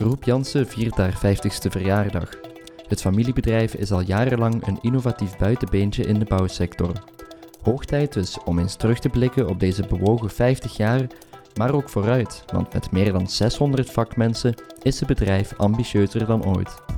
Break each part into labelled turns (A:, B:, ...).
A: Groep Jansen viert haar 50ste verjaardag. Het familiebedrijf is al jarenlang een innovatief buitenbeentje in de bouwsector. Hoog tijd dus om eens terug te blikken op deze bewogen 50 jaar, maar ook vooruit, want met meer dan 600 vakmensen is het bedrijf ambitieuzer dan ooit.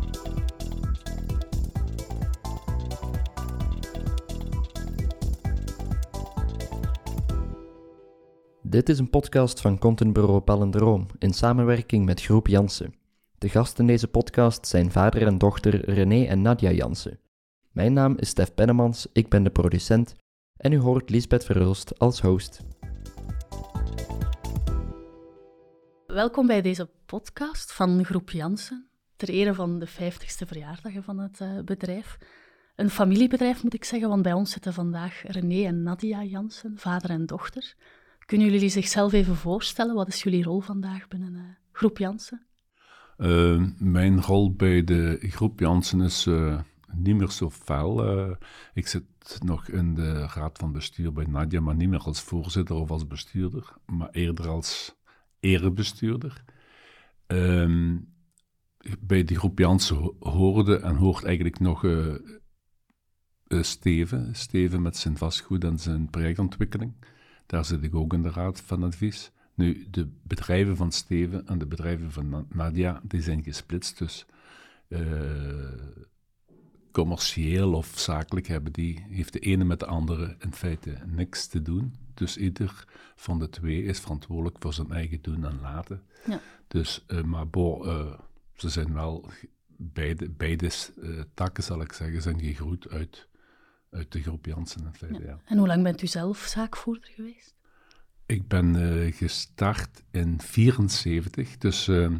A: Dit is een podcast van contentbureau Palendroom in samenwerking met Groep Jansen. De gasten in deze podcast zijn vader en dochter René en Nadia Jansen. Mijn naam is Stef Pennemans, ik ben de producent en u hoort Lisbeth Verhulst als host.
B: Welkom bij deze podcast van Groep Jansen, ter ere van de 50ste verjaardag van het uh, bedrijf. Een familiebedrijf moet ik zeggen, want bij ons zitten vandaag René en Nadia Jansen, vader en dochter. Kunnen jullie zichzelf even voorstellen? Wat is jullie rol vandaag binnen uh, Groep Jansen?
C: Uh, mijn rol bij de Groep Jansen is uh, niet meer zo fel. Ik zit nog in de raad van bestuur bij Nadia, maar niet meer als voorzitter of als bestuurder, maar eerder als erebestuurder. Ehm, bij die Groep Jansen hoorde en hoort eigenlijk nog Steven. Steven met zijn vastgoed en zijn projectontwikkeling. Daar zit ik ook in de raad van advies. Nu, de bedrijven van Steven en de bedrijven van Nadia, die zijn gesplitst. Dus uh, commercieel of zakelijk hebben die, heeft de ene met de andere in feite niks te doen. Dus ieder van de twee is verantwoordelijk voor zijn eigen doen en laten. Ja. Dus, uh, maar bo, uh, ze zijn wel, beide, beide takken zal ik zeggen, zijn gegroeid uit uit de groep Jansen in feite, ja.
B: En hoe lang bent u zelf zaakvoerder geweest?
C: Ik ben uh, gestart in 74, dus uh,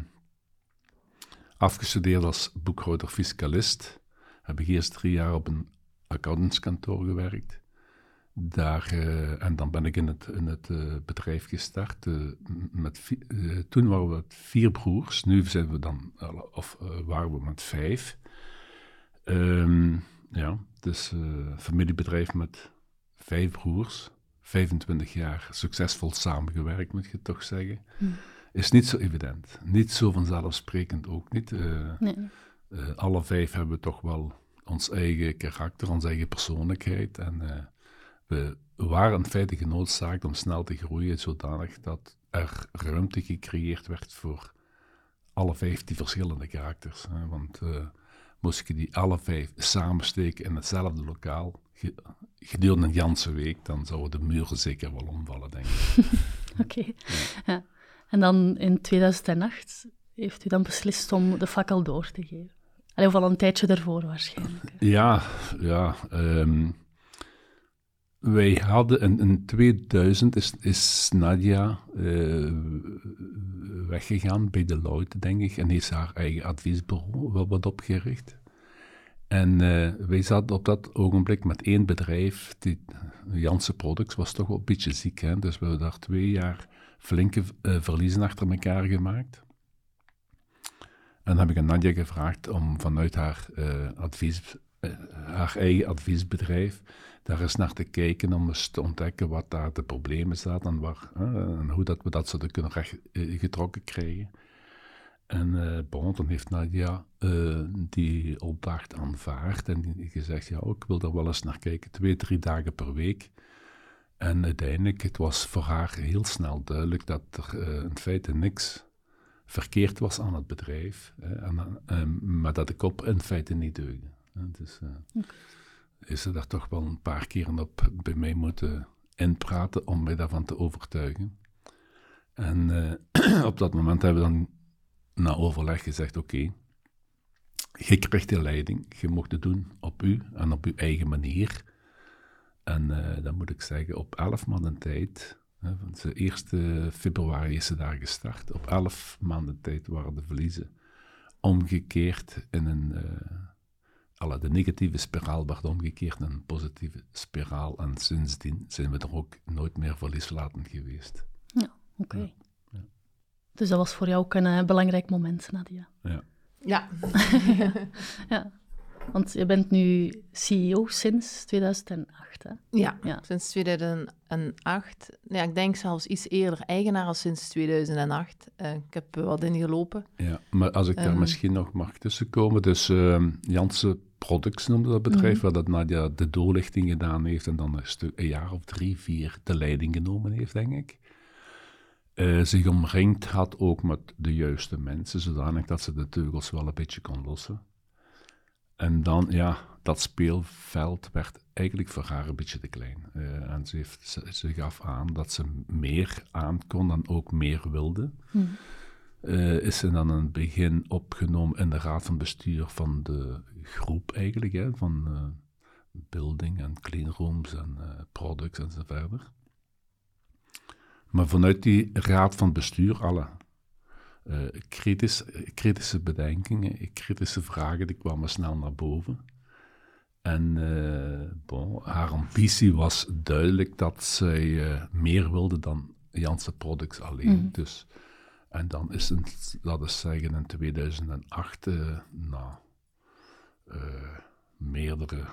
C: afgestudeerd als boekhouder-fiscalist. Heb ik eerst drie jaar op een accountantskantoor gewerkt. Daar, uh, en dan ben ik in het, in het bedrijf gestart. met toen waren we met vier broers, nu zijn we dan, of waren we met vijf. Um, ja, dus uh, familiebedrijf met vijf broers, 25 jaar succesvol samengewerkt, moet je toch zeggen. Hm. Is niet zo evident. Niet zo vanzelfsprekend ook niet. Uh, nee. uh, alle vijf hebben toch wel ons eigen karakter, onze eigen persoonlijkheid. En we waren in feite genoodzaakt om snel te groeien, zodanig dat er ruimte gecreëerd werd voor alle vijf die verschillende karakters. Hè. Want moest je die alle vijf samensteken in hetzelfde lokaal gedurende een ganse week, dan zouden de muren zeker wel omvallen, denk ik.
B: Oké. Ja. En dan in 2008 heeft u dan beslist om de fakkel door te geven. Allee, of al een tijdje daarvoor waarschijnlijk.
C: Ja, ja. Um, wij hadden in, in 2000 is, is Nadia uh, weggegaan bij Deloitte, denk ik, en heeft haar eigen adviesbureau wel wat opgericht. En uh, wij zaten op dat ogenblik met één bedrijf, die, Janssen Products, was toch wel een beetje ziek. Hè? Dus we hebben daar twee jaar flinke uh, verliezen achter elkaar gemaakt. En dan heb ik aan Nadia gevraagd om vanuit advies, haar eigen adviesbedrijf daar eens naar te kijken om eens te ontdekken wat daar de problemen zaten en, waar, en hoe dat we dat zouden kunnen recht, eh, getrokken krijgen. En uh, heeft Nadia uh, die opdracht aanvaard en gezegd, ja, ik wil daar wel eens naar kijken, twee, drie dagen per week. En uiteindelijk, het was voor haar heel snel duidelijk dat er in feite niks verkeerd was aan het bedrijf, en, maar dat de kop in feite niet deugde. Dus, okay is ze daar toch wel een paar keren op bij mij moeten inpraten om mij daarvan te overtuigen. En uh, op dat moment hebben we dan na overleg gezegd: Oké, okay, je krijgt de leiding, je mocht het doen op u en op uw eigen manier. En uh, dan moet ik zeggen, op elf maanden tijd, hè, van de 1 februari is ze daar gestart, op elf maanden tijd waren de verliezen omgekeerd in een. Uh, alle, de negatieve spiraal werd omgekeerd in een positieve spiraal. En sindsdien zijn we er ook nooit meer verlieslatend geweest.
B: Ja, oké. Ja, ja. Dus dat was voor jou ook een uh, belangrijk moment, Nadia.
C: Ja.
D: Ja.
B: ja. Want je bent nu CEO sinds 2008, hè?
D: Ja,
B: Ja.
D: sinds 2008. Ja, ik denk zelfs iets eerder eigenaar al sinds 2008. Eh, ik heb er wat ingelopen.
C: Ja, maar als ik daar
D: Ehm.
C: misschien nog mag tussenkomen. Dus ehm Janssen Products noemde dat bedrijf,
B: Mhm.
C: waar dat Nadia de doorlichting gedaan heeft en dan een, stuk, een jaar of drie, vier de leiding genomen heeft, denk ik. Eh, zich omringd had ook met de juiste mensen, zodanig dat ze de teugels wel een beetje kon lossen. En dan, ja, dat speelveld werd eigenlijk voor haar een beetje te klein. Eh, en ze, heeft, ze, ze gaf aan dat ze meer aan kon en ook meer wilde.
B: Mhm.
C: Eh, is ze dan in het begin opgenomen in de raad van bestuur van de groep eigenlijk, hè, van eh, building en cleanrooms en products en zo verder. Maar vanuit die raad van bestuur, alle eh, kritisch, kritische bedenkingen, kritische vragen, die kwamen snel naar boven. En eh, bon, haar ambitie was duidelijk dat zij eh, meer wilde dan Janssen Products alleen.
B: Mhm.
C: Dus, en dan is het, laten we zeggen, in 2008, eh nou, eh, meerdere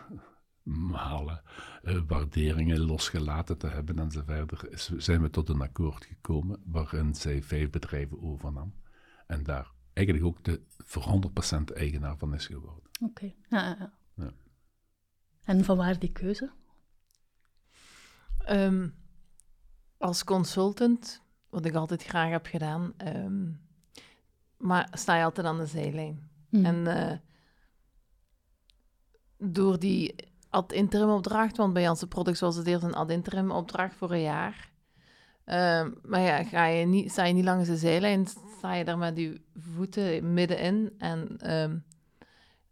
C: malen eh, waarderingen losgelaten te hebben en zo verder, is, zijn we tot een akkoord gekomen waarin zij vijf bedrijven overnam. En daar eigenlijk ook de voor 100% eigenaar van is geworden.
B: Oké. Ja, ja, ja.
C: Ja.
B: En van waar die keuze?
D: Ehm, als consultant, wat ik altijd graag heb gedaan, ehm, maar sta je altijd aan de zijlijn.
B: Mhm.
D: En eh, door die ad interim opdracht, want bij Janssen Products was het eerst een ad interim opdracht voor een jaar. Ehm, maar ja, ga je niet, sta je niet langs de zijlijn, sta je daar met je voeten middenin en ehm,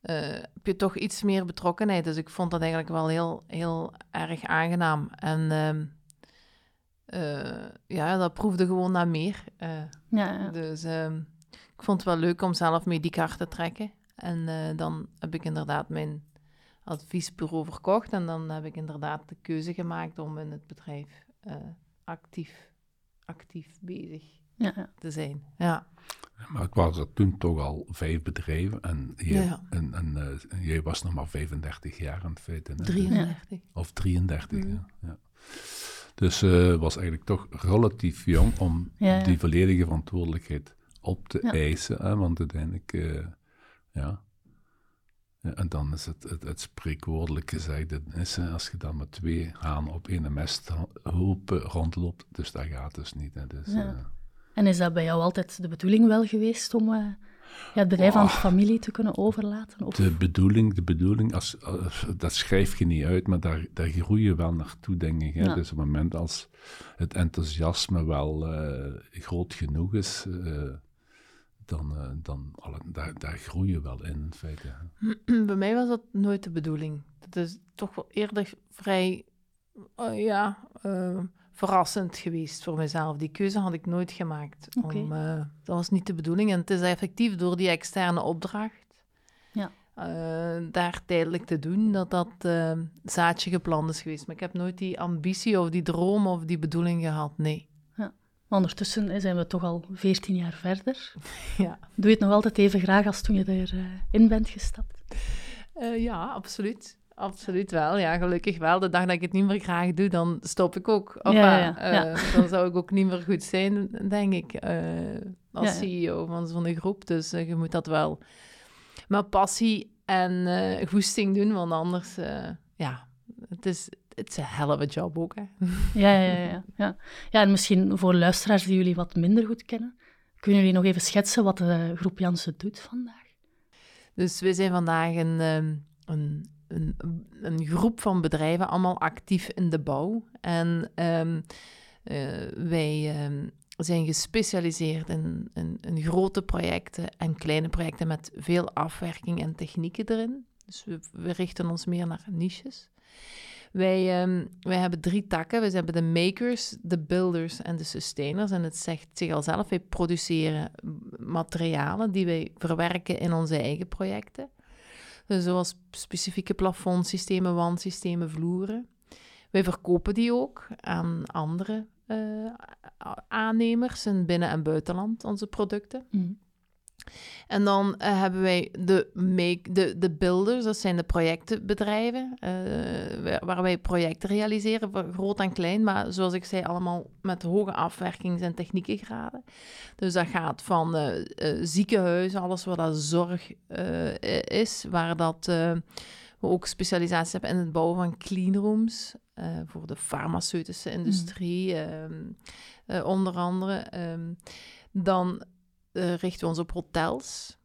D: eh, heb je toch iets meer betrokkenheid. Dus ik vond dat eigenlijk wel heel, heel erg aangenaam. En ehm, eh, ja, dat proefde gewoon naar meer. eh.
B: Ja, ja.
D: Dus ik vond het wel leuk om zelf mee die kaart te trekken. En dan heb ik inderdaad mijn adviesbureau verkocht. En dan heb ik inderdaad de keuze gemaakt om in het bedrijf actief, actief bezig
B: ja, ja.
D: te zijn. Ja,
C: Maar ik was er toen toch al vijf bedrijven en, jij,
D: Ja.
C: en, en eh, jij was nog maar 35 jaar in feite. hè?
D: 33.
C: Of 33,
D: Mhm.
C: ja. ja. Dus eh was eigenlijk toch relatief jong om
B: Ja, ja.
C: die volledige verantwoordelijkheid op te
B: Ja.
C: eisen. Hè, want uiteindelijk, eh, ja. En dan is het, het, het spreekwoordelijk gezegd, het is, als je dan met twee hanen op één mesthoop eh, rondloopt, dus dat gaat dus niet. Hè. Dus,
B: Ja.
C: eh,
B: En is dat bij jou altijd de bedoeling wel geweest om eh, ja, het bedrijf aan de familie te kunnen overlaten? Of...
C: De bedoeling, de bedoeling als, als- dat schrijf je niet uit, maar daar, daar groei je wel naartoe, denk ik. Hè?
B: Ja.
C: Dus op het moment als het enthousiasme wel eh, groot genoeg is, dan, eh, dan alle, daar, daar groei je wel in, in feite.
D: Bij mij was dat nooit de bedoeling. Het is toch wel eerder vrij, eh, ja, eh, verrassend geweest voor mezelf. Die keuze had ik nooit gemaakt. Om, eh, dat was niet de bedoeling. En het is effectief door die externe opdracht,
B: Ja.
D: eh, daar tijdelijk te doen, dat dat zaadje geplant is geweest. Maar ik heb nooit die ambitie of die droom of die bedoeling gehad, nee.
B: Maar ondertussen eh, zijn we toch al 14 jaar verder.
D: Ja.
B: Doe je het nog altijd even graag als toen je erin in bent gestapt?
D: Eh, ja, absoluut. Absoluut wel, ja, gelukkig wel. De dag dat ik het niet meer graag doe, dan stop ik ook. Of,
B: Ja,
D: eh,
B: ja, ja.
D: eh, Dan zou ik ook niet meer goed zijn, denk ik, eh, als. CEO van zo'n groep. Dus eh, je moet dat wel met passie en eh goesting doen, want anders, eh, ja, het is, het is een hell of a job ook, hè.
B: Ja, ja, ja, ja, ja. Ja, en misschien voor luisteraars die jullie wat minder goed kennen, kunnen jullie nog even schetsen wat de groep Jansen doet vandaag?
D: Dus we zijn vandaag een, ehm, een, een, een groep van bedrijven, allemaal actief in de bouw. En ehm, eh, wij ehm, zijn gespecialiseerd in, in, in grote projecten en kleine projecten met veel afwerking en technieken erin. Dus we, we richten ons meer naar niches. Wij, ehm, wij hebben drie takken. We hebben de makers, de builders en de sustainers. En het zegt zich al zelf, wij produceren materialen die wij verwerken in onze eigen projecten. Dus zoals specifieke plafondsystemen, wandsystemen, vloeren. Wij verkopen die ook aan andere eh, aannemers in binnen- en buitenland, onze producten.
B: Mhm.
D: En dan eh, hebben wij de, make, de, de builders, dat zijn de projectbedrijven, uh, waar wij projecten realiseren, groot en klein, maar zoals ik zei, allemaal met hoge afwerkings- en techniekengraden. Dus dat gaat van uh, ziekenhuizen, alles wat dat zorg is, waar dat, we ook specialisaties hebben in het bouwen van cleanrooms, voor de farmaceutische industrie, mm. onder andere. Um, dan uh, richten we ons op hotels,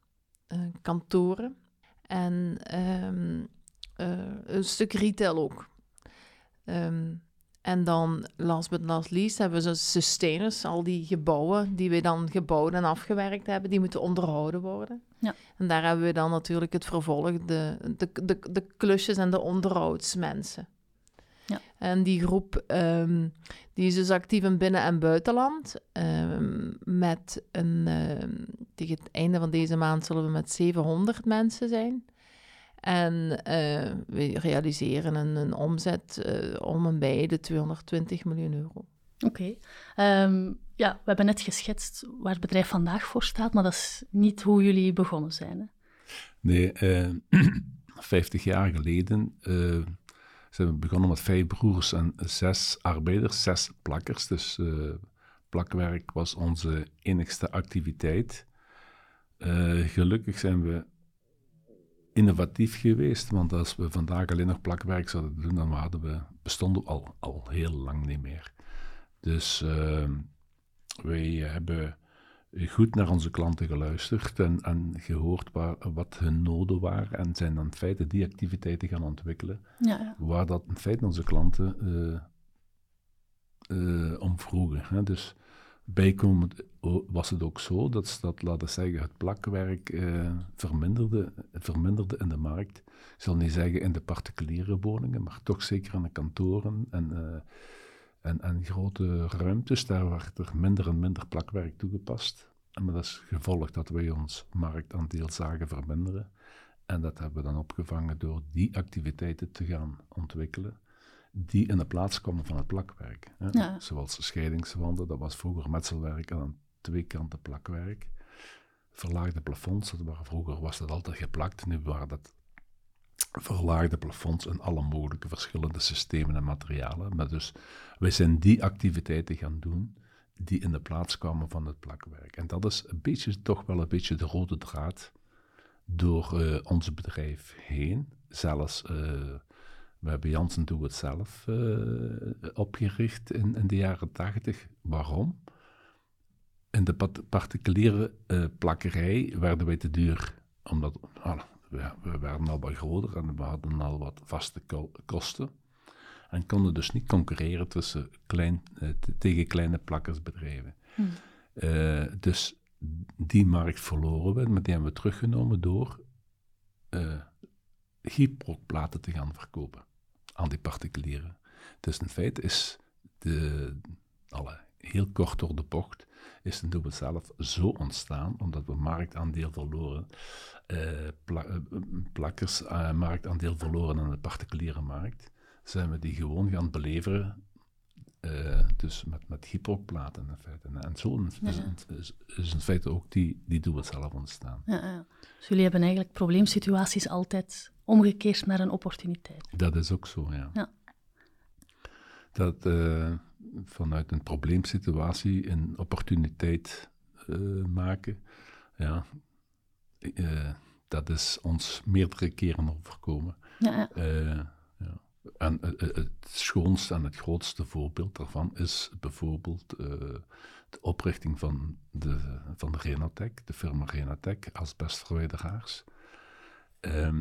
D: uh, kantoren en um, uh, een stuk retail ook. Um, en dan, last but not least, hebben we sustainers, al die gebouwen die we dan gebouwd en afgewerkt hebben, die moeten onderhouden worden. Ja. En daar hebben we dan natuurlijk het vervolg, de, de, de, de klusjes en de onderhoudsmensen. Ja. En die groep um, die is dus actief in binnen- en buitenland. Um, met een, uh, tegen het einde van deze maand zullen we met 700 mensen zijn. En uh, we realiseren een, een omzet uh, om en bij de 220 miljoen euro.
B: Oké. Okay. Um, ja, we hebben net geschetst waar het bedrijf vandaag voor staat, maar dat is niet hoe jullie begonnen zijn. Hè?
C: Nee, 50 jaar geleden we begonnen met vijf broers en zes arbeiders, zes plakkers. Dus uh, plakwerk was onze enigste activiteit. Uh, gelukkig zijn we innovatief geweest, want als we vandaag alleen nog plakwerk zouden doen, dan hadden we, bestonden we al, al heel lang niet meer. Dus uh, wij hebben goed naar onze klanten geluisterd en, en gehoord waar, wat hun noden waren en zijn dan in feite die activiteiten gaan ontwikkelen, ja, waar dat in feite onze klanten uh, uh, om vroegen. Hè. Dus bijkomend was het ook zo dat, dat laten zeggen, het plakwerk uh, verminderde, verminderde in de markt. Ik zal niet zeggen in de particuliere woningen, maar toch zeker in de kantoren en en, en grote ruimtes, daar werd er minder en minder plakwerk toegepast. En dat is gevolg dat wij ons marktaandeel zagen verminderen. En dat hebben we dan opgevangen door die activiteiten te gaan ontwikkelen, die in de plaats kwamen van het plakwerk. Hè? Ja. Zoals scheidingswanden, dat was vroeger metselwerk en aan twee kanten plakwerk. Verlaagde plafonds, dat waren, vroeger was dat altijd geplakt, nu waren dat verlaagde plafonds en alle mogelijke verschillende systemen en materialen. Maar dus wij zijn die activiteiten gaan doen die in de plaats kwamen van het plakwerk. En dat is een beetje, toch wel een beetje de rode draad door uh, ons bedrijf heen. Zelfs, uh, we hebben Janssen Doe Het Zelf uh, opgericht in, in, de jaren tachtig. Waarom? In de particuliere plakkerij werden wij te duur, omdat we, we waren al wat groter en we hadden al wat vaste kosten. En konden dus niet concurreren tussen klein, uh, tegen kleine plakkersbedrijven. Hmm. Uh, dus die markt verloren we, maar die hebben we teruggenomen door uh, gyprookplaten te gaan verkopen aan die particulieren. Dus in feite is de, alle, heel kort door de bocht, is de Doe zelf zo ontstaan, omdat we marktaandeel verloren, uh, pla uh, plakkers uh, marktaandeel verloren aan de particuliere markt, zijn we die gewoon gaan beleveren, dus met, met hypoplaten in feite. En zo is, ja. is, is, in feite ook die, die Doe zelf ontstaan.
B: Ja, ja. Dus jullie hebben eigenlijk probleemsituaties altijd omgekeerd naar een opportuniteit.
C: Dat is ook zo, ja. ja. Dat vanuit een probleemsituatie een opportuniteit uh, maken. Ja, uh, dat is ons meerdere keren overkomen. Ja, ja. En het schoonste en het grootste voorbeeld daarvan is bijvoorbeeld de oprichting van de, van de Renatec, de firma Renatec, asbestverwijderaars. Ehm,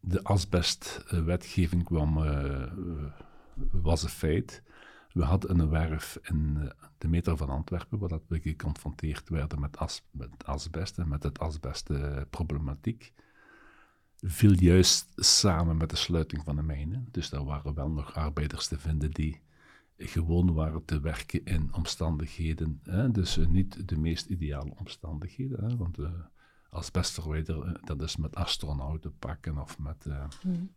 C: de asbestwetgeving kwam, was een feit. We hadden een werf in eh, de meter van Antwerpen, waar we geconfronteerd werden met, as, met asbest en met het asbestproblematiek. Viel juist samen met de sluiting van de mijnen. Dus daar waren wel nog arbeiders te vinden die gewoon waren te werken in omstandigheden. Hè? Dus eh, niet de meest ideale omstandigheden. Hè? Want uh, asbestverwijder, dat is met astronauten pakken of met. Mm.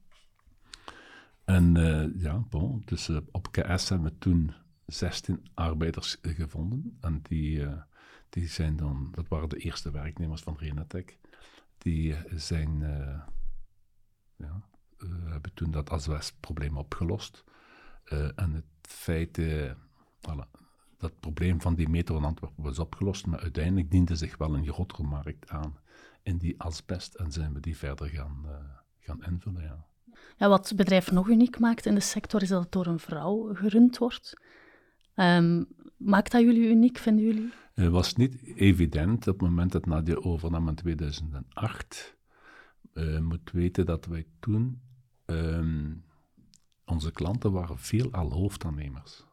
C: En uh, ja, bon, dus uh, op KS hebben we toen 16 arbeiders gevonden. En die, uh, Die zijn dan, dat waren de eerste werknemers van Renatec. Die zijn, ja, hebben toen dat asbestprobleem opgelost. En het feit, voilà, dat probleem van die metro in Antwerpen was opgelost, maar uiteindelijk diende zich wel een grotere markt aan in die asbest en zijn we die verder gaan, gaan invullen. Ja.
B: Ja, wat het bedrijf nog uniek maakt in de sector is dat het door een vrouw gerund wordt. Um, maakt dat jullie uniek, vinden jullie?
C: Het was niet evident op het moment dat Nadia overnam in 2008. Uh, eh, moet weten dat wij toen, um, onze klanten waren veelal hoofdaannemers.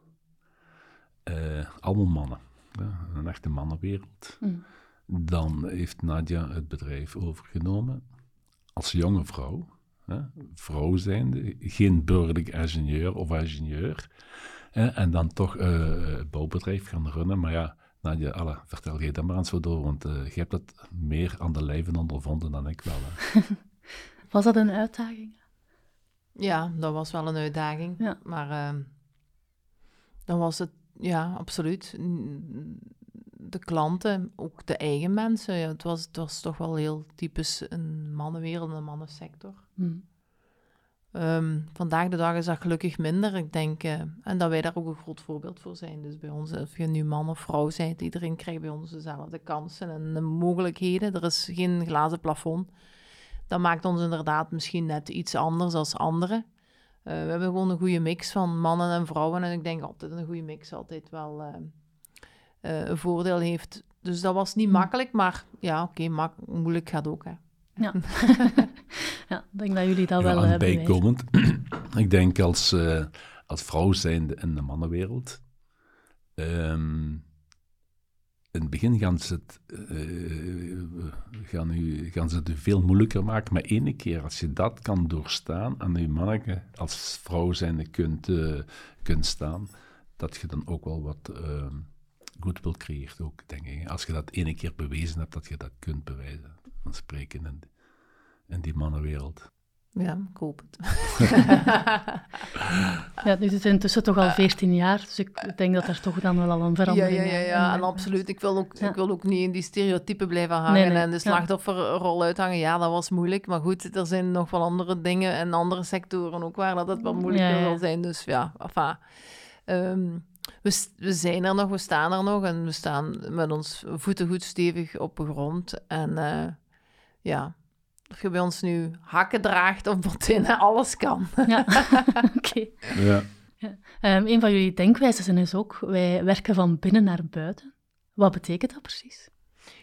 C: Uh, allemaal mannen, ja, een echte mannenwereld. Mm. Dan heeft Nadia het bedrijf overgenomen als jonge vrouw. Hè, vrouw zijnde, geen burgerlijk ingenieur of ingenieur. Hè, en dan toch uh, bouwbedrijf gaan runnen. Maar ja, Nadja, alle, vertel jij dat maar eens zo door, want uh, je hebt dat meer aan de lijve ondervonden dan ik wel.
B: was dat een uitdaging?
D: Ja, dat was wel een uitdaging. Ja. Maar uh, dan was het, ja, absoluut. De klanten, ook de eigen mensen. Ja, het, was, het was toch wel heel typisch een mannenwereld, een mannensector. Hmm. Um, vandaag de dag is dat gelukkig minder. Ik denk, uh, en dat wij daar ook een groot voorbeeld voor zijn. Dus bij ons, of je nu man of vrouw bent, iedereen krijgt bij ons dezelfde kansen en de mogelijkheden. Er is geen glazen plafond. Dat maakt ons inderdaad misschien net iets anders als anderen. Uh, we hebben gewoon een goede mix van mannen en vrouwen. En ik denk altijd een goede mix altijd wel uh, een voordeel heeft. Dus dat was niet hm. makkelijk, maar ja, oké, okay, moeilijk gaat ook. Hè.
B: Ja. ja, ik denk dat jullie dat
C: ja,
B: wel hebben.
C: Bijkomend, ik denk als, uh, als vrouw zijnde in de mannenwereld, um, in het begin gaan ze het, uh, gaan, u, gaan ze het veel moeilijker maken, maar ene keer als je dat kan doorstaan en je manneke als vrouw zijnde kunt, uh, kunt staan, dat je dan ook wel wat uh, wil creëert ook, denk ik. Als je dat ene keer bewezen hebt, dat je dat kunt bewijzen van spreken in, in die mannenwereld.
D: Ja, ik hoop het.
B: ja, dus het is intussen toch al 14 jaar, dus ik denk dat er toch dan wel al een verandering
D: is. Ja, ja, ja, ja, en absoluut. Ik wil, ook, ik wil ook niet in die stereotypen blijven hangen en de slachtofferrol uithangen. Ja, dat was moeilijk, maar goed, er zijn nog wel andere dingen en andere sectoren ook waar dat het wat moeilijker zal zijn. Dus ja, enfin... Um, we, we zijn er nog, we staan er nog en we staan met ons voeten goed stevig op de grond. En uh, ja, of je bij ons nu hakken draagt of botinnen, alles kan.
B: Ja, oké. Ja. ja. Um, een van jullie denkwijzen is ook, wij werken van binnen naar buiten. Wat betekent dat precies?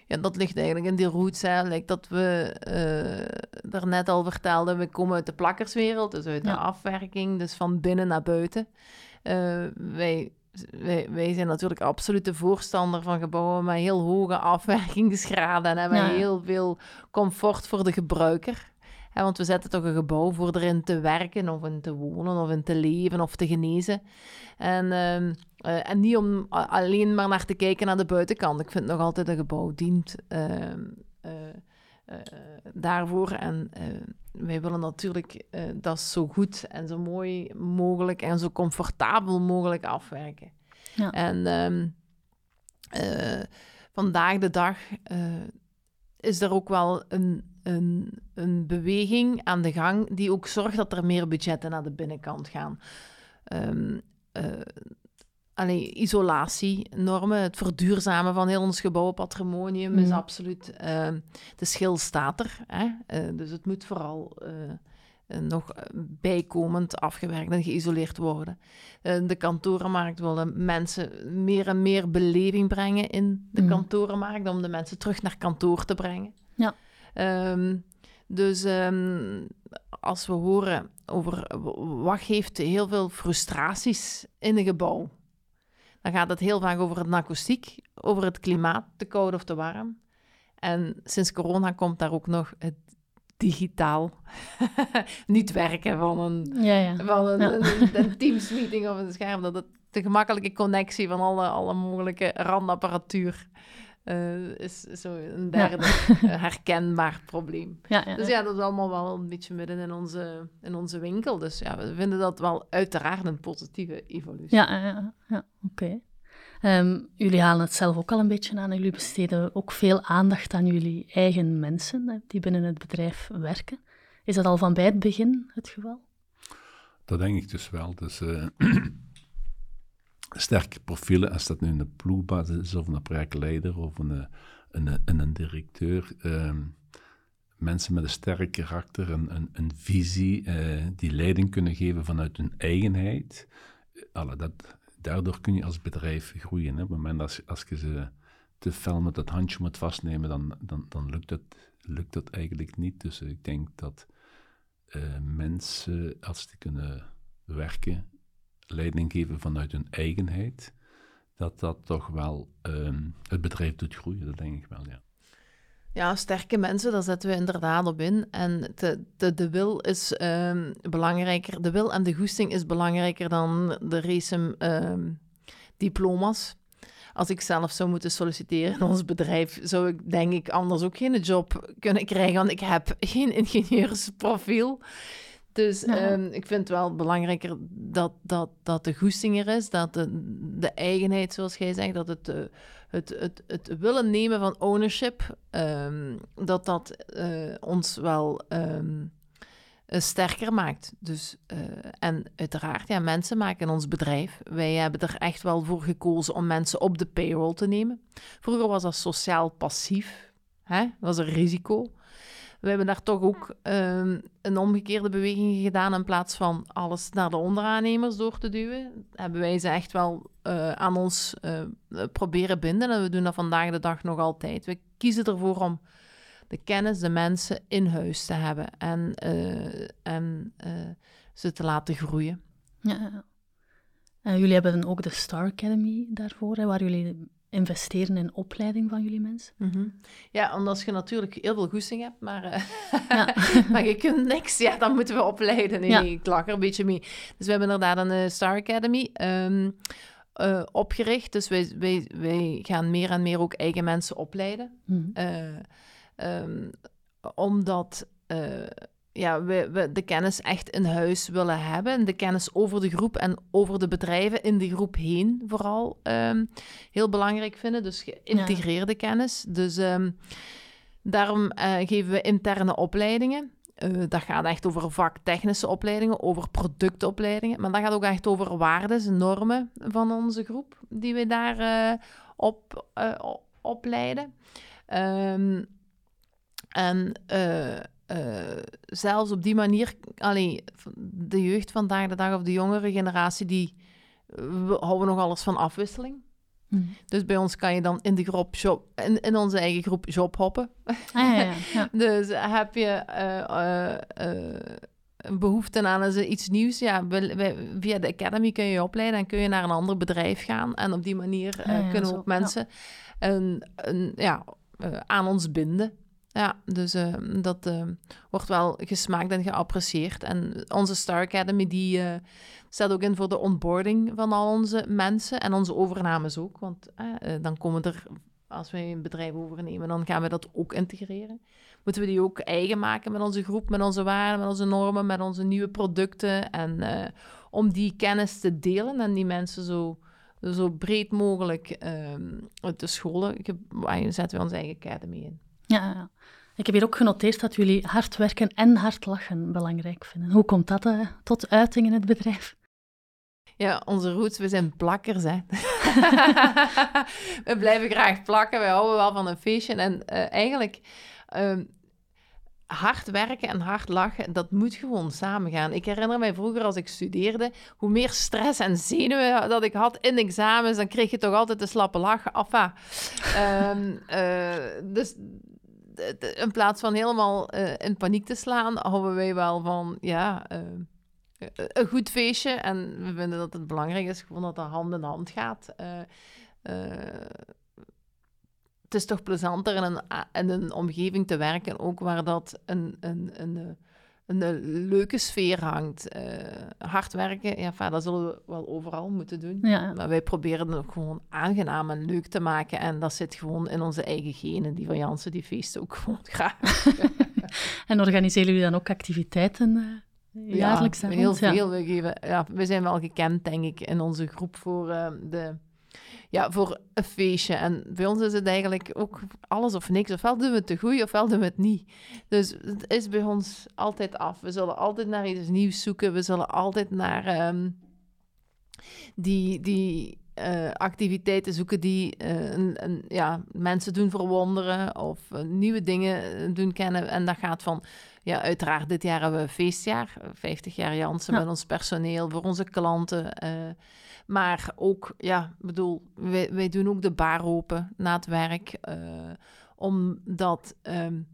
D: Ja, dat ligt eigenlijk in die roots. Hè. dat we uh, daarnet al vertelden, we komen uit de plakkerswereld, dus uit de afwerking, dus van binnen naar buiten. Uh, wij wij, wij zijn natuurlijk absoluut de voorstander van gebouwen met heel hoge afwerkingsgraden en hebben heel veel comfort voor de gebruiker. want we zetten toch een gebouw voor erin te werken of in te wonen of in te leven of te genezen. En, ehm, eh, en niet om alleen maar naar te kijken naar de buitenkant. Ik vind nog altijd een gebouw dient ehm, eh, eh, daarvoor. En wij willen natuurlijk uh, dat zo goed en zo mooi mogelijk en zo comfortabel mogelijk afwerken. Ja. En um, uh, vandaag de dag uh, is er ook wel een, een, een beweging aan de gang die ook zorgt dat er meer budgetten naar de binnenkant gaan. Um, allee, isolatienormen, het verduurzamen van heel ons gebouwpatrimonium is mhm. absoluut... Uh, de schil staat er, hè? Uh, dus het moet vooral uh, nog bijkomend afgewerkt en geïsoleerd worden. de kantorenmarkt wil mensen meer en meer beleving brengen in de mm. kantorenmarkt, om de mensen terug naar kantoor te brengen. Ja. Um, dus um, als we horen over wat geeft heel veel frustraties in een gebouw dan gaat het heel vaak over het akoestiek, over het klimaat, te koud of te warm. En sinds corona komt daar ook nog het digitaal niet werken van een, ja, ja. Van een, een, een Teams-meeting of een scherm. Dat het de gemakkelijke connectie van alle, alle mogelijke randapparatuur uh, is zo een derde herkenbaar probleem. Ja, dus ja, dat is allemaal wel een beetje midden in onze, in onze winkel. Dus ja, we vinden dat wel uiteraard een positieve evolutie.
B: Ja, ja, ja. oké. Ehm, jullie halen het zelf ook al een beetje aan. Jullie besteden ook veel aandacht aan jullie eigen mensen die binnen het bedrijf werken. Is dat al van bij het begin het geval?
C: Dat denk ik dus wel. Dus, uh, sterke profielen, als dat nu een ploegbasis is of een projectleider of een, een, een, een directeur. Uh, mensen met een sterk karakter, een, een, een visie, uh, die leiding kunnen geven vanuit hun eigenheid. Alle, dat, daardoor kun je als bedrijf groeien. Hè. Op het moment als, als je ze te fel met dat handje moet vastnemen, dan, dan, dan lukt, dat, lukt dat eigenlijk niet. Dus ik denk dat uh, mensen, als die kunnen werken, leiding geven vanuit hun eigenheid, dat dat toch wel um, het bedrijf doet groeien. Dat denk ik wel, ja.
D: Ja, sterke mensen, daar zetten we inderdaad op in. En de, de, de wil is um, belangrijker. De wil en de goesting is belangrijker dan de race um, diploma's. Als ik zelf zou moeten solliciteren in ons bedrijf, zou ik denk ik anders ook geen job kunnen krijgen, want ik heb geen ingenieursprofiel. Dus ja. um, ik vind het wel belangrijker dat, dat, dat de goesting er is, dat de, de eigenheid, zoals jij zegt, dat het, uh, het, het, het willen nemen van ownership, um, dat dat uh, ons wel um, sterker maakt. Dus, uh, en uiteraard, ja, mensen maken ons bedrijf. Wij hebben er echt wel voor gekozen om mensen op de payroll te nemen. Vroeger was dat sociaal passief, hè? dat was een risico. We hebben daar toch ook um, een omgekeerde beweging gedaan. In plaats van alles naar de onderaannemers door te duwen, hebben wij ze echt wel uh, aan ons uh, proberen binden. En we doen dat vandaag de dag nog altijd. We kiezen ervoor om de kennis, de mensen in huis te hebben en, uh, en ze te laten groeien.
B: Ja. jullie hebben ook de Star Academy daarvoor, hè, waar jullie investeren in opleiding van jullie mensen?
D: Mm -hmm. Ja, omdat je natuurlijk heel veel goesting hebt, maar, uh, ja. maar je kunt niks. Ja, dan moeten we opleiden. Nee, ja. ik lach er een beetje mee. Dus we hebben inderdaad een uh, Star Academy um, uh, opgericht. Dus wij, wij, wij gaan meer en meer ook eigen mensen opleiden. Mm -hmm. um, omdat ja, we, we de kennis echt in huis willen hebben. De kennis over de groep en over de bedrijven in de groep heen vooral um, heel belangrijk vinden. Dus geïntegreerde ja. kennis. Dus um, daarom uh, geven we interne opleidingen. Uh, dat gaat echt over vaktechnische opleidingen, over productopleidingen. Maar dat gaat ook echt over waarden, normen van onze groep die we daar uh, op opleiden. Um, en uh, zelfs op die manier, allee, de jeugd vandaag de dag of de jongere generatie, die we houden nog alles van afwisseling. Mm. Dus bij ons kan je dan in de groep shop, in, in onze eigen groep job hoppen.
B: Ah, ja, ja, ja.
D: dus heb je uh, uh, behoefte aan iets nieuws, ja, via de Academy kun je je opleiden en kun je naar een ander bedrijf gaan. En op die manier ah, kunnen we ook mensen een, een, ja, aan ons binden. Ja, dus uh, dat uh, wordt wel gesmaakt en geapprecieerd. En onze Star Academy die uh, staat ook in voor de onboarding van al onze mensen en onze overnames ook. Want dan komen er, als wij een bedrijf overnemen, dan gaan we dat ook integreren. Moeten we die ook eigen maken met onze groep, met onze waarden, met onze normen, met onze nieuwe producten. En om die kennis te delen en die mensen zo zo breed mogelijk um, te scholen, zetten we onze eigen academy in.
B: Ja, ik heb hier ook genoteerd dat jullie hard werken en hard lachen belangrijk vinden. Hoe komt dat uh, tot uiting in het bedrijf?
D: Ja, onze roots, we zijn plakkers, hè. we blijven graag plakken, we houden wel van een feestje. En uh, eigenlijk, um, hard werken en hard lachen, dat moet gewoon samengaan. Ik herinner mij vroeger als ik studeerde, hoe meer stress en zenuwen dat ik had in examens, dan kreeg je toch altijd een slappe lach. Enfin, um, uh, dus in plaats van helemaal uh, in paniek te slaan, houden wij wel van, ja, uh, een goed feestje. En we vinden dat het belangrijk is gewoon dat dat hand in hand gaat. Het is toch plezanter in een, in een omgeving te werken, ook waar dat een, een, een, een leuke sfeer hangt. Uh, hard werken, ja, dat zullen we wel overal moeten doen. Ja. Maar wij proberen het gewoon aangenaam en leuk te maken. En dat zit gewoon in onze eigen genen. Die van Jansen, die feesten ook gewoon graag.
B: en organiseren jullie dan ook activiteiten uh, jaarlijks?
D: Ja, heel veel. We, geven, ja, we zijn wel gekend, denk ik, in onze groep voor uh, de ja, voor een feestje. En bij ons is het eigenlijk ook alles of niks. Ofwel doen we het te goed, ofwel doen we het niet. Dus het is bij ons altijd af. We zullen altijd naar iets nieuws zoeken. We zullen altijd naar ehm, die, die uh, activiteiten zoeken die uh, een, een, ja, mensen doen verwonderen of uh, nieuwe dingen doen kennen. En dat gaat van, ja, uiteraard, dit jaar hebben we een feestjaar, 50 jaar Jansen ja. met ons personeel, voor onze klanten. Maar ook, ja, bedoel, wij, wij doen ook de bar open na het werk, omdat um,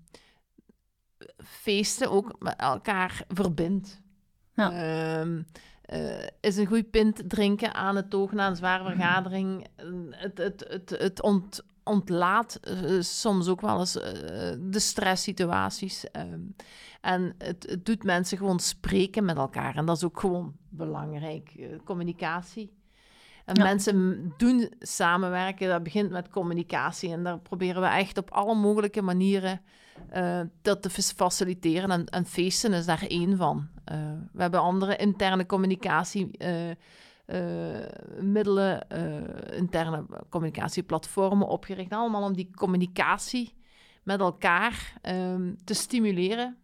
D: feesten ook met elkaar verbindt. Ja. Um, uh, is een goed pint drinken aan het toog na een zware vergadering. Het, het, het, het ont, ontlaat uh, soms ook wel eens uh, de stresssituaties. Um, en het, het, doet mensen gewoon spreken met elkaar. En dat is ook gewoon belangrijk. communicatie. En ja. mensen doen samenwerken. Dat begint met communicatie. En daar proberen we echt op alle mogelijke manieren uh, dat te faciliteren. En, en, feesten is daar één van. Uh, we hebben andere interne communicatiemiddelen, uh, interne communicatieplatformen opgericht. Allemaal om die communicatie met elkaar um, te stimuleren.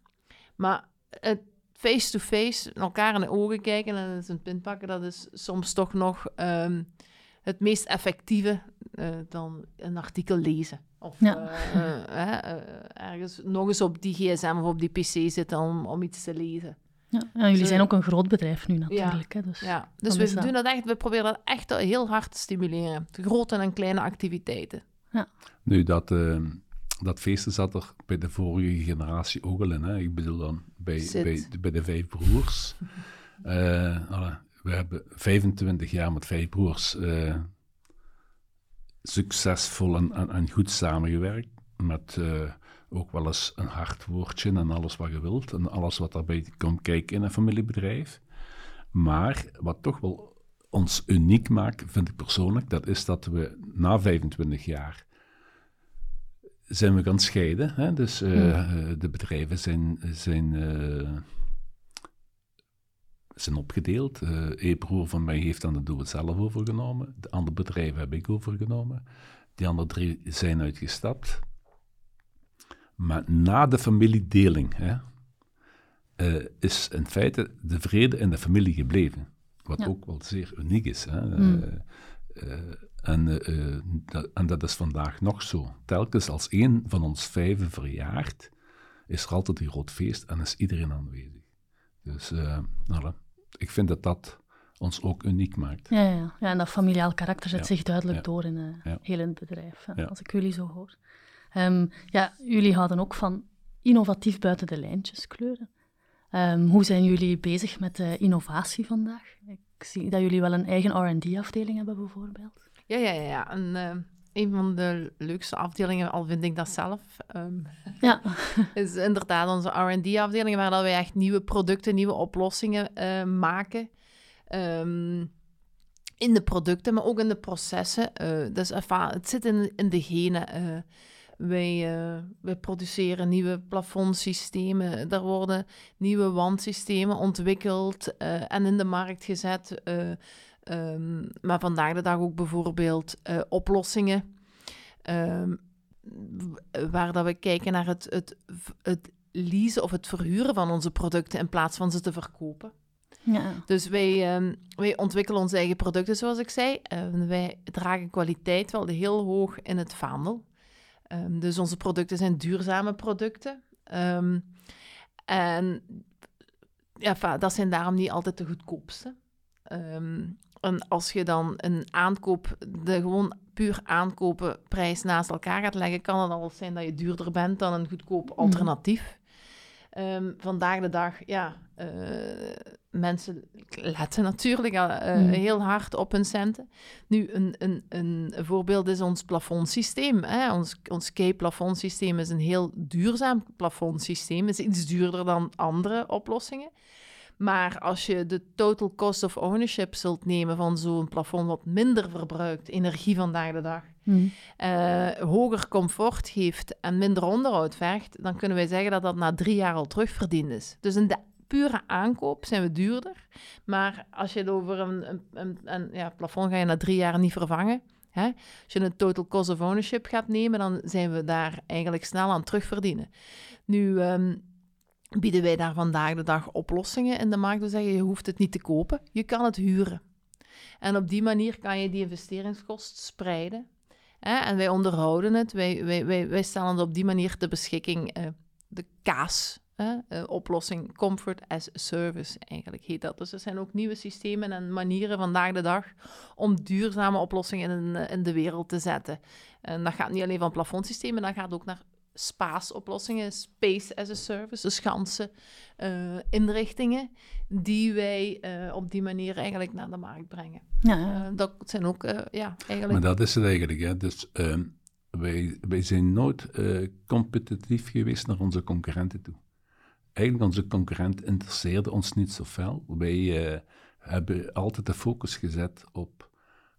D: Maar het face-to-face, -face, elkaar in de ogen kijken en eens een pin pakken, dat is soms toch nog um, het meest effectieve dan een artikel lezen. Of ja. uh, uh, ergens nog eens op die gsm of op die pc zitten om, om iets te lezen.
B: Ja, jullie zijn ook een groot bedrijf nu natuurlijk.
D: Ja,
B: hè, dus
D: ja. dus we doen dat echt, we proberen dat echt heel hard te stimuleren. De grote en kleine activiteiten.
C: Ja. Nu, dat, uh, dat feesten zat er bij de vorige generatie ook al in. Hè? Ik bedoel dan bij, bij, bij, de vijf broers. we hebben 25 jaar met vijf broers succesvol en, en, en, goed samengewerkt. Met uh, ook wel eens een hard woordje en alles wat je wilt. En alles wat daarbij komt kijken in een familiebedrijf. Maar wat toch wel ons uniek maakt, vind ik persoonlijk, dat is dat we na 25 jaar zijn we gaan scheiden. Hè? Dus uh, hmm. de bedrijven zijn, zijn uh, zijn opgedeeld. Uh, een broer van mij heeft dan de doel zelf overgenomen. De andere bedrijven heb ik overgenomen. Die andere drie zijn uitgestapt. Maar na de familiedeling hè, is in feite de vrede in de familie gebleven. Wat ja. ook wel zeer uniek is. Hè. Mm. Uh, en, dat, en, dat, is vandaag nog zo. Telkens als één van ons vijven verjaart, is er altijd een groot feest en is iedereen aanwezig. Dus, nou, ik vind dat dat ons ook uniek maakt.
B: Ja, ja. ja en dat familiaal karakter zet zich duidelijk door in uh, ja. heel in het bedrijf, als ik jullie zo hoor. Um, ja, jullie houden ook van innovatief buiten de lijntjes kleuren. Um, hoe zijn jullie bezig met de innovatie vandaag? Ik zie dat jullie wel een eigen R&D-afdeling hebben, bijvoorbeeld.
D: Ja, ja, ja. En, uh, een van de leukste afdelingen, al vind ik dat zelf, um, ja. is inderdaad onze R&D-afdeling, waar dat wij echt nieuwe producten, nieuwe oplossingen uh, maken. Um, in de producten, maar ook in de processen. Uh, dus het zit in, in de genen. Uh, wij, uh, wij produceren nieuwe plafondsystemen. Er worden nieuwe wandsystemen ontwikkeld en in de markt gezet. Um, maar vandaag de dag ook bijvoorbeeld uh, oplossingen. Um, waar dat we kijken naar het, het, het leasen of het verhuren van onze producten in plaats van ze te verkopen. Ja. Dus wij, um, wij ontwikkelen onze eigen producten, zoals ik zei. Uh, wij dragen kwaliteit wel heel hoog in het vaandel. Um, dus onze producten zijn duurzame producten. Um, en ja, dat zijn daarom niet altijd de goedkoopste. Um, en als je dan een aankoop, de gewoon puur aankopen prijs naast elkaar gaat leggen, kan het al zijn dat je duurder bent dan een goedkoop mhm. alternatief. Um, vandaag de dag, ja, uh, mensen letten natuurlijk uh, mm. heel hard op hun centen. Nu, een, een, een voorbeeld is ons plafondsysteem. Hè? Ons, ons K-plafondsysteem is een heel duurzaam plafondsysteem. Het is iets duurder dan andere oplossingen. Maar als je de total cost of ownership zult nemen van zo'n plafond wat minder verbruikt, energie vandaag de dag, mm. uh, hoger comfort geeft en minder onderhoud vergt, dan kunnen wij zeggen dat dat na drie jaar al terugverdiend is. Dus in de pure aankoop zijn we duurder. Maar als je het over een, een, een, een ja, plafond ga je na drie jaar niet vervangen, Hè? Als je een total cost of ownership gaat nemen, dan zijn we daar eigenlijk snel aan terugverdienen. Nu ehm, bieden wij daar vandaag de dag oplossingen in de markt. We zeggen, je hoeft het niet te kopen, je kan het huren. En op die manier kan je die investeringskost spreiden. Hè? En wij onderhouden het, wij, wij, wij, wij stellen op die manier ter beschikking, uh, de kaas uh, oplossing Comfort as Service, eigenlijk heet dat. Dus er zijn ook nieuwe systemen en manieren vandaag de dag om duurzame oplossingen in, in de wereld te zetten. En dat gaat niet alleen van plafondsystemen, dat gaat ook naar SPAS-oplossingen, Space as a Service, dus ganse uh, inrichtingen, die wij uh, op die manier eigenlijk naar de markt brengen. Ja. Uh, dat zijn ook, ja, eigenlijk...
C: Maar dat is het eigenlijk, hè. Dus ehm, wij, wij zijn nooit competitief geweest naar onze concurrenten toe eigenlijk onze concurrent interesseerde ons niet zo fel. Wij uh, hebben altijd de focus gezet op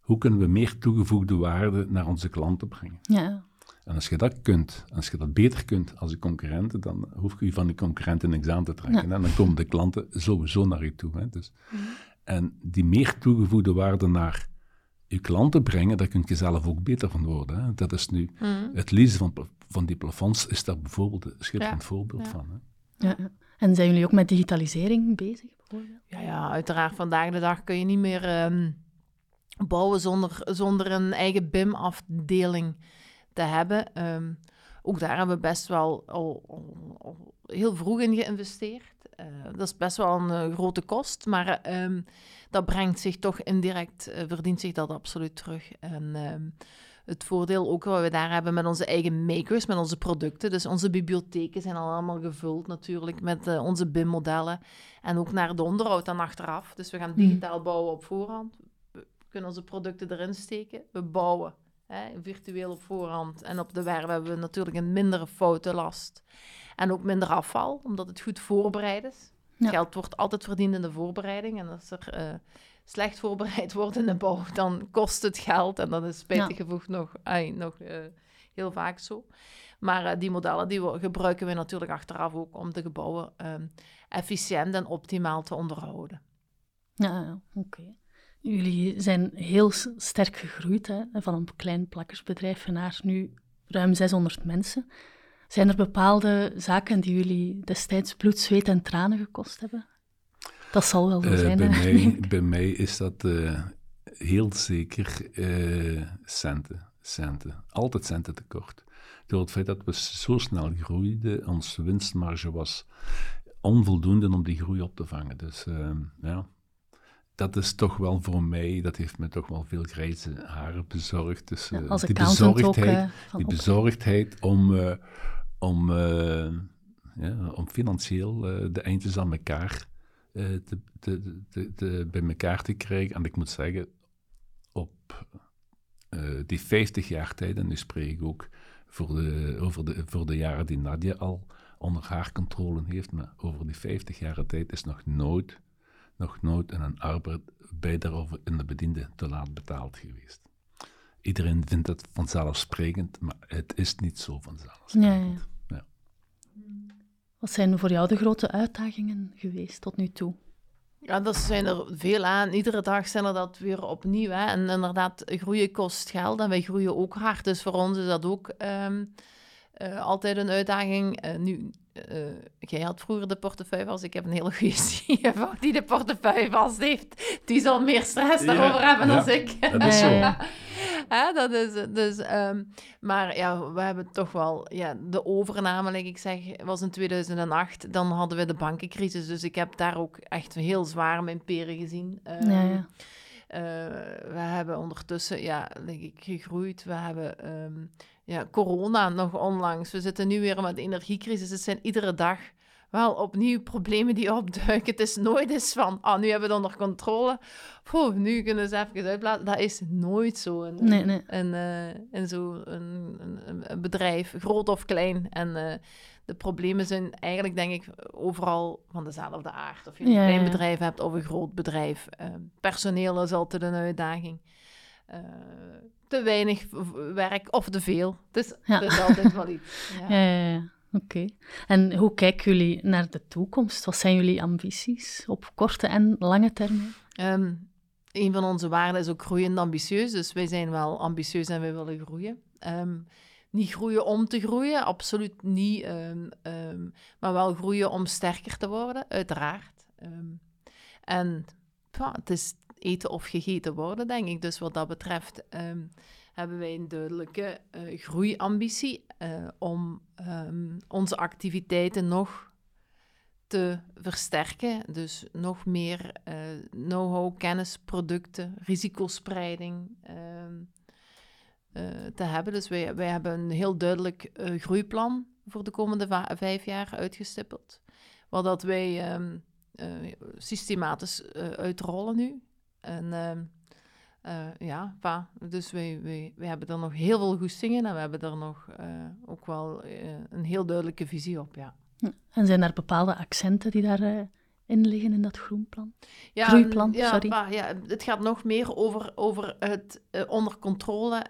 C: hoe kunnen we meer toegevoegde waarde naar onze klanten brengen. Ja. En als je dat kunt, als je dat beter kunt als je concurrenten, dan hoef je van die concurrenten niks aan te trekken. En dan komen de klanten sowieso naar je toe. Hè. Dus, mhm. En die meer toegevoegde waarde naar je klanten brengen, daar kun je zelf ook beter van worden. Hè. Dat is nu, mhm. het lezen van, van die plafonds is daar bijvoorbeeld een schitterend voorbeeld van. Hè.
B: Ja. En zijn jullie ook met digitalisering bezig, bijvoorbeeld?
D: Ja, ja uiteraard. Vandaag de dag kun je niet meer um, bouwen zonder, zonder een eigen BIM-afdeling te hebben. Um, ook daar hebben we best wel al, al, heel vroeg in geïnvesteerd. Uh, dat is best wel een uh, grote kost, maar um, dat brengt zich toch indirect, uh, verdient zich dat absoluut terug. En het voordeel ook wat we daar hebben met onze eigen makers, met onze producten. Dus onze bibliotheken zijn al allemaal gevuld natuurlijk met onze BIM-modellen. En ook naar de onderhoud dan achteraf. Dus we gaan mhm. digitaal bouwen op voorhand. We kunnen onze producten erin steken. We bouwen hè, virtueel op voorhand. En op de werf hebben we natuurlijk een mindere foutenlast. En ook minder afval, omdat het goed voorbereid is. Geld wordt altijd verdiend in de voorbereiding. En als er... Uh, slecht voorbereid wordt in de bouw, dan kost het geld. En dat is spijtig gevoegd nog, ay, nog uh, heel vaak zo. Maar uh, die modellen die we, gebruiken we natuurlijk achteraf ook om de gebouwen um, efficiënt en optimaal te onderhouden.
B: Ja, oké. Okay. Jullie zijn heel sterk gegroeid, hè, van een klein plakkersbedrijf naar nu ruim 600 mensen. Zijn er bepaalde zaken die jullie destijds bloed, zweet en tranen gekost hebben? Dat zal wel zo uh, zijn.
C: Bij mij, bij mij, is dat uh, heel zeker uh, centen, centen. Altijd centen tekort. Door het feit dat we zo snel groeiden, onze winstmarge was onvoldoende om die groei op te vangen. Dus ja, dat is toch wel voor mij, dat heeft me toch wel veel grijze haren bezorgd. Dus ja, die, bezorgdheid, ook, die bezorgdheid om, om, ja, om financieel de eindjes aan elkaar uh, te, te, te, bij elkaar te krijgen. En ik moet zeggen, op uh, die 50 jaar tijd, en nu spreek ik ook voor de, over de, voor de jaren die Nadia al onder haar controle heeft, maar over die 50 jaar tijd is nog nooit, nog nooit een arbeider of in de bediende te laat betaald geweest. Iedereen vindt het vanzelfsprekend, maar het is niet zo vanzelfsprekend. Ja, ja.
B: Wat zijn voor jou de grote uitdagingen geweest tot nu toe?
D: Ja, dat zijn er veel aan. Iedere dag zijn er dat weer opnieuw. Hè. En inderdaad, groeien kost geld en wij groeien ook hard. Dus voor ons is dat ook um, uh, altijd een uitdaging. Uh, nu, uh, jij had vroeger de portefeuille vast. Ik heb een hele goede CFO die de portefeuille vast heeft. Die zal meer stress daarover hebben dan ik.
C: Dat is zo.
D: Hè, dat is, dus, um, maar ja, we hebben toch wel... Ja, de overname, like ik zeg, was in 2008. Dan hadden we de bankencrisis. Dus ik heb daar ook echt heel zwaar mijn peren gezien. Um, ja, ja. Uh, we hebben ondertussen, ja, denk ik, gegroeid. We hebben um, ja, corona nog onlangs. We zitten nu weer met de energiecrisis. Het zijn iedere dag wel opnieuw problemen die opduiken. Het is nooit eens van, ah, nu hebben we het onder controle. Nu kunnen ze even uitblazen. Dat is nooit zo in, nee, nee. in zo'n een, een, bedrijf, groot of klein. En uh, de problemen zijn eigenlijk, denk ik, overal van dezelfde aard. Of je een ja, klein ja. bedrijf hebt of een groot bedrijf. Uh, personeel is altijd een uitdaging. Te weinig werk of te veel. Dus ja. dat is altijd wel iets.
B: ja, ja. ja. Oké. En hoe kijken jullie naar de toekomst? Wat zijn jullie ambities op korte en lange termijn?
D: Um, een van onze waarden is ook groeiend ambitieus. Dus wij zijn wel ambitieus en wij willen groeien. Ehm, niet groeien om te groeien, absoluut niet. Ehm, maar wel groeien om sterker te worden, uiteraard. en ja, het is eten of gegeten worden, denk ik. Dus wat dat betreft hebben wij een duidelijke uh, groeiambitie uh, om onze activiteiten nog te versterken. Dus nog meer uh, know-how, kennis, producten, risicospreiding uh, te hebben. Dus wij, wij hebben een heel duidelijk eh, groeiplan voor de komende vijf jaar uitgestippeld. Wat dat wij systematisch uitrollen nu. En ehm, ja, pa, dus wij hebben er nog heel veel goestingen en we hebben er nog ook wel een heel duidelijke visie op, ja.
B: En zijn er bepaalde accenten die daarin uh, liggen in dat groenplan? Ja, Groeiplan,
D: ja,
B: sorry.
D: ja, het gaat nog meer over, over het uh, onder controle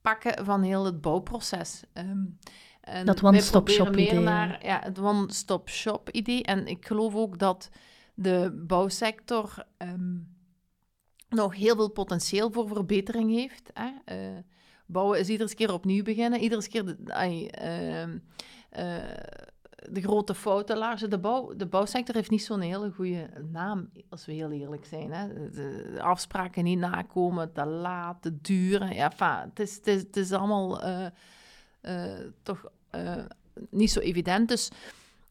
D: pakken van heel het bouwproces. Um,
B: en dat one-stop-shop-idee.
D: Ja, het one-stop-shop-idee. En ik geloof ook dat de bouwsector um, nog heel veel potentieel voor verbetering heeft. Hè? Uh, bouwen is iedere keer opnieuw beginnen. Iedere keer... De, uh, uh, de grote fouten De, bouw, de bouwsector heeft niet zo'n hele goede naam, als we heel eerlijk zijn. Hè. De, afspraken niet nakomen, te laat, te duren. Ja, het, is, het, is, het is allemaal uh, toch niet zo evident. Dus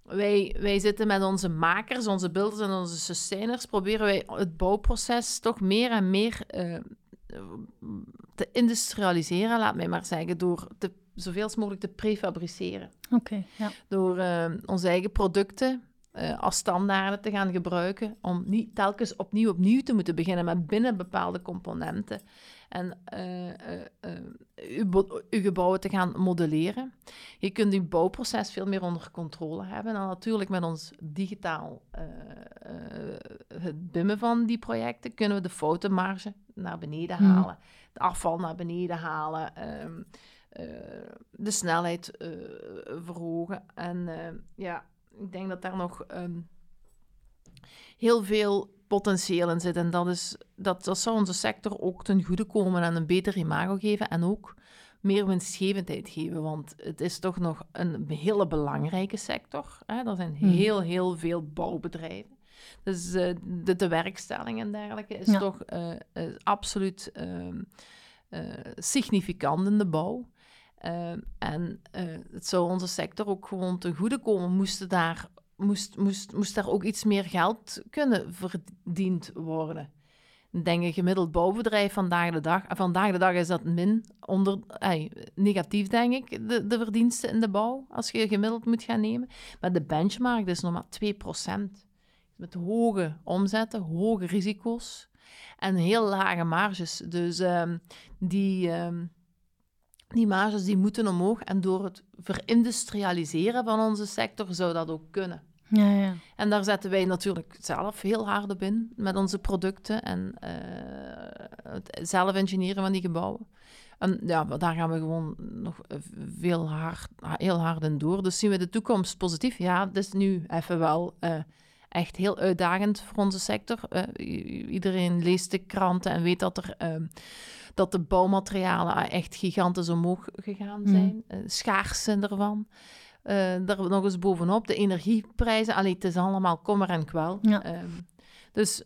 D: wij, wij zitten met onze makers, onze beelders en onze sustainers, proberen wij het bouwproces toch meer en meer te industrialiseren, laat mij maar zeggen, door te zoveel mogelijk te prefabriceren.
B: Oké, ja.
D: Door uh, onze eigen producten uh, als standaarden te gaan gebruiken, om niet telkens opnieuw opnieuw te moeten beginnen met binnen bepaalde componenten. En uh, uw, uw, gebouwen te gaan modelleren. Je kunt uw bouwproces veel meer onder controle hebben. En natuurlijk met ons digitaal het bimmen van die projecten kunnen we de foutenmarge naar beneden hmm. halen, de afval naar beneden halen. Um, eh, de snelheid verhogen. En ja, ik denk dat daar nog ehm, heel veel potentieel in zit. En dat, is, dat, dat zou onze sector ook ten goede komen en een beter imago geven. En ook meer winstgevendheid geven. Want het is toch nog een hele belangrijke sector. Hè? Er zijn hmm. heel, heel veel bouwbedrijven. Dus de, de werkstelling en dergelijke is toch absoluut uh, significant in de bouw. Ehm, en het zou onze sector ook gewoon ten goede komen, moest daar, moest, moest, moest daar ook iets meer geld kunnen verdiend worden. Denk een gemiddeld bouwbedrijf vandaag de dag, vandaag de dag is dat min, onder, negatief denk ik, de, de verdiensten in de bouw, als je gemiddeld moet gaan nemen. Maar de benchmark is nog maar 2%. Met hoge omzetten, hoge risico's en heel lage marges. Dus um, die, um, die marges die moeten omhoog en door het verindustrialiseren van onze sector zou dat ook kunnen.
B: Ja, ja.
D: En daar zetten wij natuurlijk zelf heel hard op in met onze producten en uh, het zelf engineeren van die gebouwen. En ja, daar gaan we gewoon nog veel hard, heel hard in door. Dus zien we de toekomst positief? Ja, het is nu even wel uh, echt heel uitdagend voor onze sector. Uh, iedereen leest de kranten en weet dat er ehm, dat de bouwmaterialen echt gigantisch omhoog gegaan mm. zijn. Mm. ervan. Uh, daar nog eens bovenop, de energieprijzen. Allee, het is allemaal kommer en kwel. Ja. Um, dus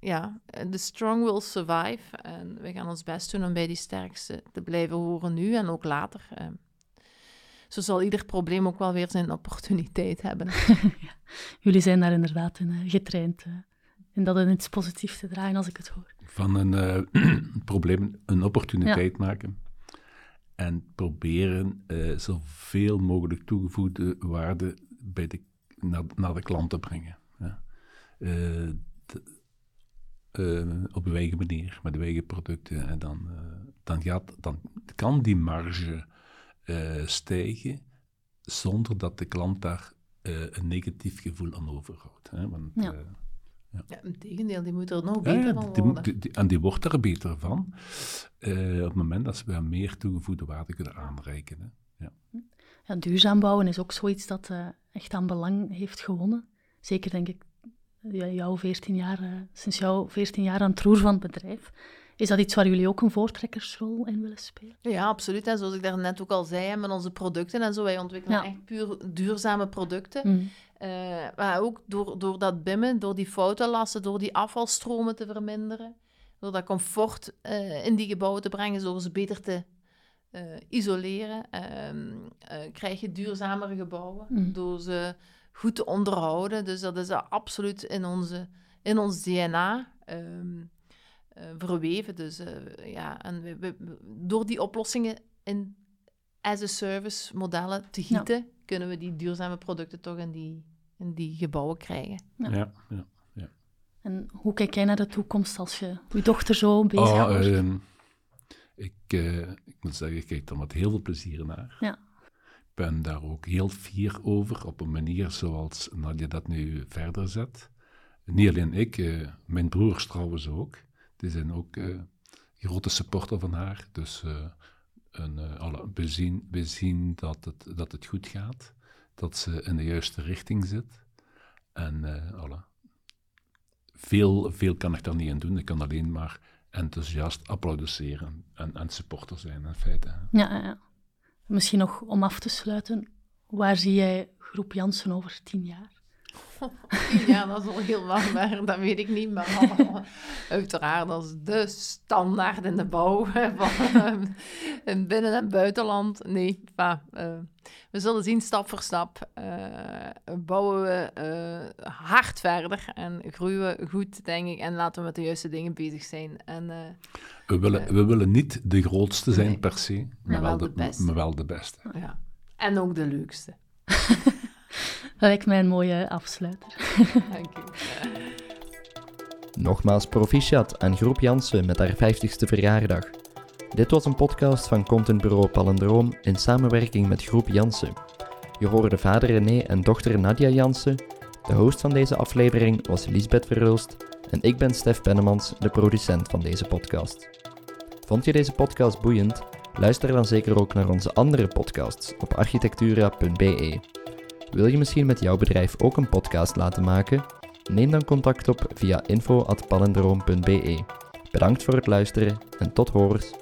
D: ja, the strong will survive. En we gaan ons best doen om bij die sterkste te blijven horen nu en ook later. Zo zal ieder probleem ook wel weer zijn opportuniteit hebben.
B: Jullie zijn daar inderdaad in getraind. en dat in iets positiefs te draaien, als ik het hoor
C: van een uh, probleem een opportuniteit maken. En proberen uh, zoveel mogelijk toegevoegde waarde bij de, naar, naar de klant te brengen. Ja. Uh, op een eigen manier, met de eigen producten. En dan, dan, gaat, dan kan die marge stijgen zonder dat de klant daar een negatief gevoel aan overhoudt. Hè? Want,
D: ja. Ja. ja, tegendeel, die moet er nog beter van worden.
C: Die, die, en die wordt er beter van uh, op het moment dat ze meer toegevoegde waarde kunnen aanreiken. Hè. Ja.
B: ja. duurzaam bouwen is ook zoiets dat uh, echt aan belang heeft gewonnen. Zeker denk ik jouw 14 jaar, eh, sinds jouw 14 jaar aan het roer van het bedrijf. Is dat iets waar jullie ook een voortrekkersrol in willen spelen?
D: Ja, absoluut. En zoals ik daarnet ook al zei, met onze producten en zo, wij ontwikkelen echt puur duurzame producten. Mm. Uh, maar ook door, door dat bimmen, door die foutolasten, door die afvalstromen te verminderen, door dat comfort uh, in die gebouwen te brengen, door ze beter te uh, isoleren, ehm, krijg je duurzamere gebouwen. Mm. Door ze goed te onderhouden. Dus dat is absoluut in, onze, in ons DNA. Um, uh, verweven. Dus uh, ja, en we, we, door die oplossingen in as-a-service modellen te gieten, ja. kunnen we die duurzame producten toch in die, in die gebouwen krijgen.
C: Ja. Ja, ja, ja.
B: En hoe kijk jij naar de toekomst als je je dochter zo bezig oh, houdt? Uh,
C: ik, uh, ik moet zeggen, ik kijk er met heel veel plezier naar. Ja. Ik ben daar ook heel fier over, op een manier zoals Nadia dat nu verder zet. Niet alleen ik, uh, mijn broers trouwens ook. Die zijn ook uh, grote supporter van haar. Dus uh, een, uh, alle, we, zien, we zien dat het, dat het goed gaat. Dat ze in de juiste richting zit. En alle, veel, veel kan ik daar niet aan doen. Ik kan alleen maar enthousiast applaudisseren en, en supporter zijn in feite.
B: Ja, ja, misschien nog om af te sluiten. Waar zie jij Groep Jansen over tien jaar?
D: ja, dat is al heel lang, maar dat weet ik niet. Maar uiteraard, dat is de standaard in de bouw van in binnen- en buitenland. Nee, uh, we zullen zien stap voor stap. Uh, bouwen we uh, hard verder en groeien we goed, denk ik. En laten we met de juiste dingen bezig zijn. En,
C: we, willen, we willen niet de grootste zijn per se, maar, wel, de, beste. maar wel de beste.
D: Ja. En ook de leukste.
B: Dat lijkt mij een mooie afsluiter. Dank
A: je. Nogmaals proficiat aan Groep Jansen met haar 50ste verjaardag. Dit was een podcast van contentbureau Palendroom in samenwerking met Groep Jansen. Je hoorde vader René en dochter Nadia Jansen. De host van deze aflevering was Lisbeth Verhulst en ik ben Stef Bennemans, de producent van deze podcast. Vond je deze podcast boeiend? Luister dan zeker ook naar onze andere podcasts op architectura.be. Wil je misschien met jouw bedrijf ook een podcast laten maken? Neem dan contact op via info.palendroom.be. Bedankt voor het luisteren en tot horens.